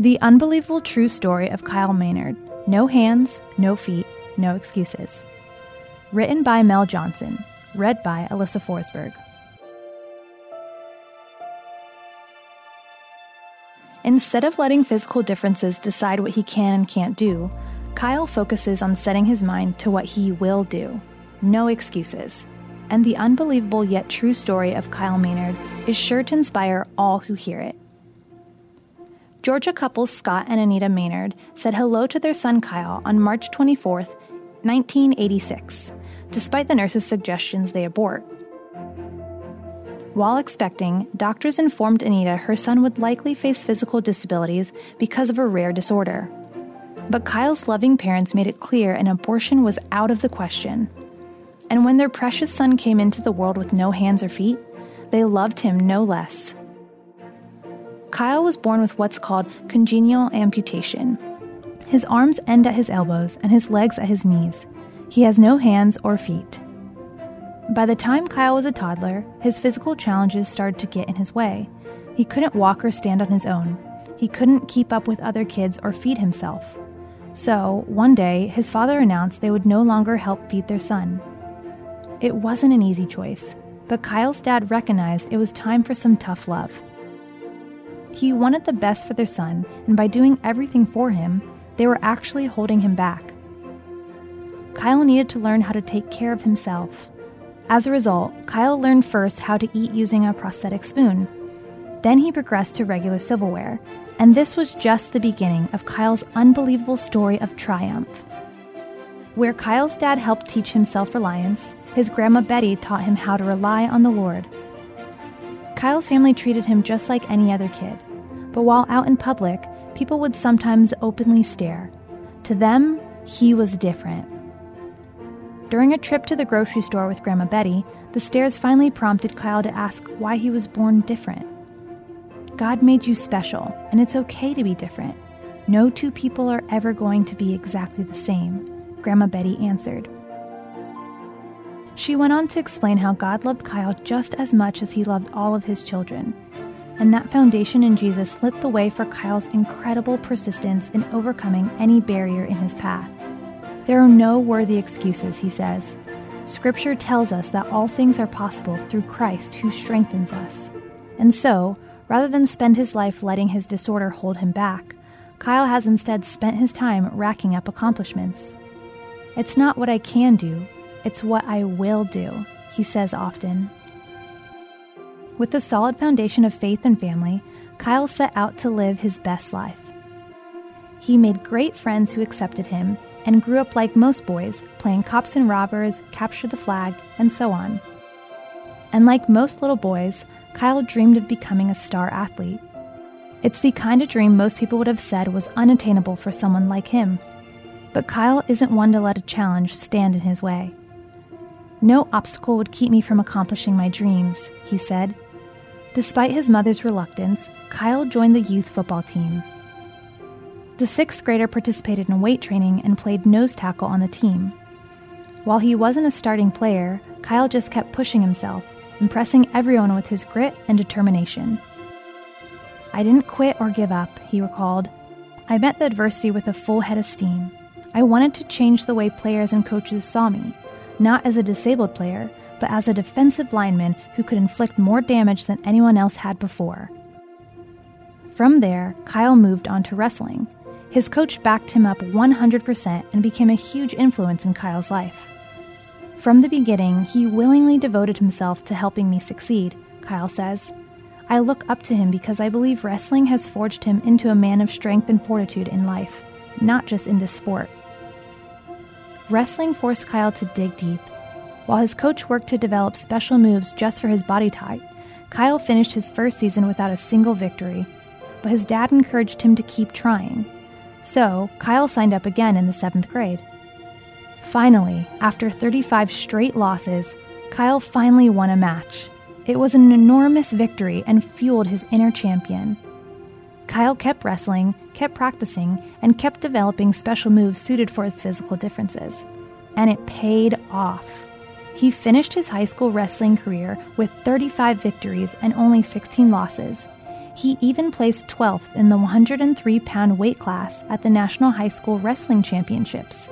The unbelievable true story of Kyle Maynard No hands, no feet, no excuses. Written by Mel Johnson. Read by Alyssa Forsberg. Instead of letting physical differences decide what he can and can't do, Kyle focuses on setting his mind to what he will do. No excuses. And the unbelievable yet true story of Kyle Maynard is sure to inspire all who hear it. Georgia couples Scott and Anita Maynard said hello to their son Kyle on March 24, 1986, despite the nurse's suggestions they abort. While expecting, doctors informed Anita her son would likely face physical disabilities because of a rare disorder. But Kyle's loving parents made it clear an abortion was out of the question. And when their precious son came into the world with no hands or feet, they loved him no less. Kyle was born with what's called congenital amputation. His arms end at his elbows and his legs at his knees. He has no hands or feet. By the time Kyle was a toddler, his physical challenges started to get in his way. He couldn't walk or stand on his own. He couldn't keep up with other kids or feed himself. So, one day, his father announced they would no longer help feed their son. It wasn't an easy choice, but Kyle's dad recognized it was time for some tough love. He wanted the best for their son, and by doing everything for him, they were actually holding him back. Kyle needed to learn how to take care of himself. As a result, Kyle learned first how to eat using a prosthetic spoon. Then he progressed to regular silverware, and this was just the beginning of Kyle's unbelievable story of triumph. Where Kyle's dad helped teach him self reliance, his grandma Betty taught him how to rely on the Lord. Kyle's family treated him just like any other kid but while out in public, people would sometimes openly stare. To them, he was different. During a trip to the grocery store with Grandma Betty, the stares finally prompted Kyle to ask why he was born different. God made you special, and it's okay to be different. No two people are ever going to be exactly the same, Grandma Betty answered. She went on to explain how God loved Kyle just as much as he loved all of his children, and that foundation in Jesus lit the way for Kyle's incredible persistence in overcoming any barrier in his path. There are no worthy excuses, he says. Scripture tells us that all things are possible through Christ who strengthens us. And so, rather than spend his life letting his disorder hold him back, Kyle has instead spent his time racking up accomplishments. It's not what I can do, it's what I will do, he says often. With the solid foundation of faith and family, Kyle set out to live his best life. He made great friends who accepted him and grew up like most boys, playing cops and robbers, capture the flag, and so on. And like most little boys, Kyle dreamed of becoming a star athlete. It's the kind of dream most people would have said was unattainable for someone like him. But Kyle isn't one to let a challenge stand in his way. No obstacle would keep me from accomplishing my dreams, he said, Despite his mother's reluctance, Kyle joined the youth football team. The sixth grader participated in weight training and played nose tackle on the team. While he wasn't a starting player, Kyle just kept pushing himself, impressing everyone with his grit and determination. I didn't quit or give up, he recalled. I met the adversity with a full head of steam. I wanted to change the way players and coaches saw me, not as a disabled player, but as a defensive lineman who could inflict more damage than anyone else had before. From there, Kyle moved on to wrestling. His coach backed him up 100% and became a huge influence in Kyle's life. From the beginning, he willingly devoted himself to helping me succeed, Kyle says. I look up to him because I believe wrestling has forged him into a man of strength and fortitude in life, not just in this sport. Wrestling forced Kyle to dig deep while his coach worked to develop special moves just for his body type, Kyle finished his first season without a single victory. but his dad encouraged him to keep trying. So, Kyle signed up again in the seventh grade. Finally, after 35 straight losses, Kyle finally won a match. It was an enormous victory and fueled his inner champion. Kyle kept wrestling, kept practicing, and kept developing special moves suited for his physical differences. And it paid off. He finished his high school wrestling career with 35 victories and only 16 losses. He even placed 12th in the 103 pound weight class at the National High School Wrestling Championships.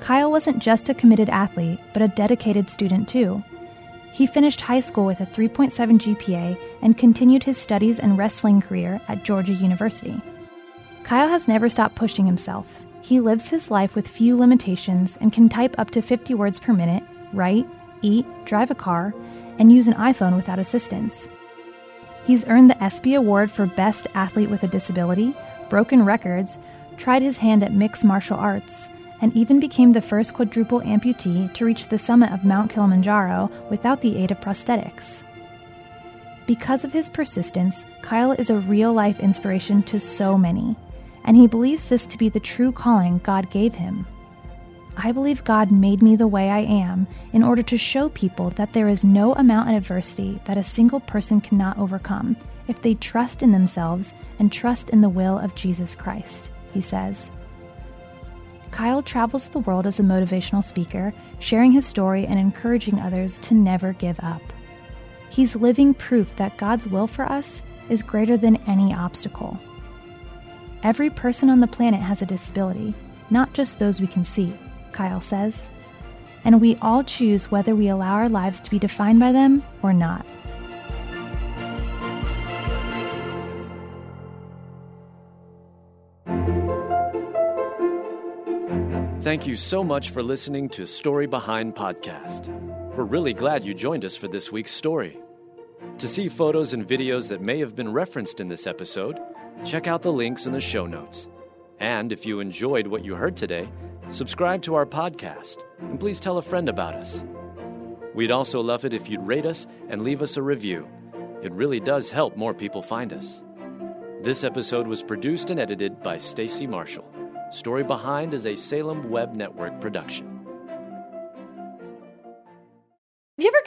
Kyle wasn't just a committed athlete, but a dedicated student too. He finished high school with a 3.7 GPA and continued his studies and wrestling career at Georgia University. Kyle has never stopped pushing himself. He lives his life with few limitations and can type up to 50 words per minute, write, eat, drive a car, and use an iPhone without assistance. He's earned the ESPY Award for Best Athlete with a Disability, broken records, tried his hand at mixed martial arts, and even became the first quadruple amputee to reach the summit of Mount Kilimanjaro without the aid of prosthetics. Because of his persistence, Kyle is a real life inspiration to so many, and he believes this to be the true calling God gave him. I believe God made me the way I am in order to show people that there is no amount of adversity that a single person cannot overcome if they trust in themselves and trust in the will of Jesus Christ, he says. Kyle travels the world as a motivational speaker, sharing his story and encouraging others to never give up. He's living proof that God's will for us is greater than any obstacle. Every person on the planet has a disability, not just those we can see, Kyle says. And we all choose whether we allow our lives to be defined by them or not. Thank you so much for listening to Story Behind Podcast. We're really glad you joined us for this week's story. To see photos and videos that may have been referenced in this episode, check out the links in the show notes. And if you enjoyed what you heard today, subscribe to our podcast and please tell a friend about us. We'd also love it if you'd rate us and leave us a review. It really does help more people find us. This episode was produced and edited by Stacy Marshall. Story Behind is a Salem Web Network production.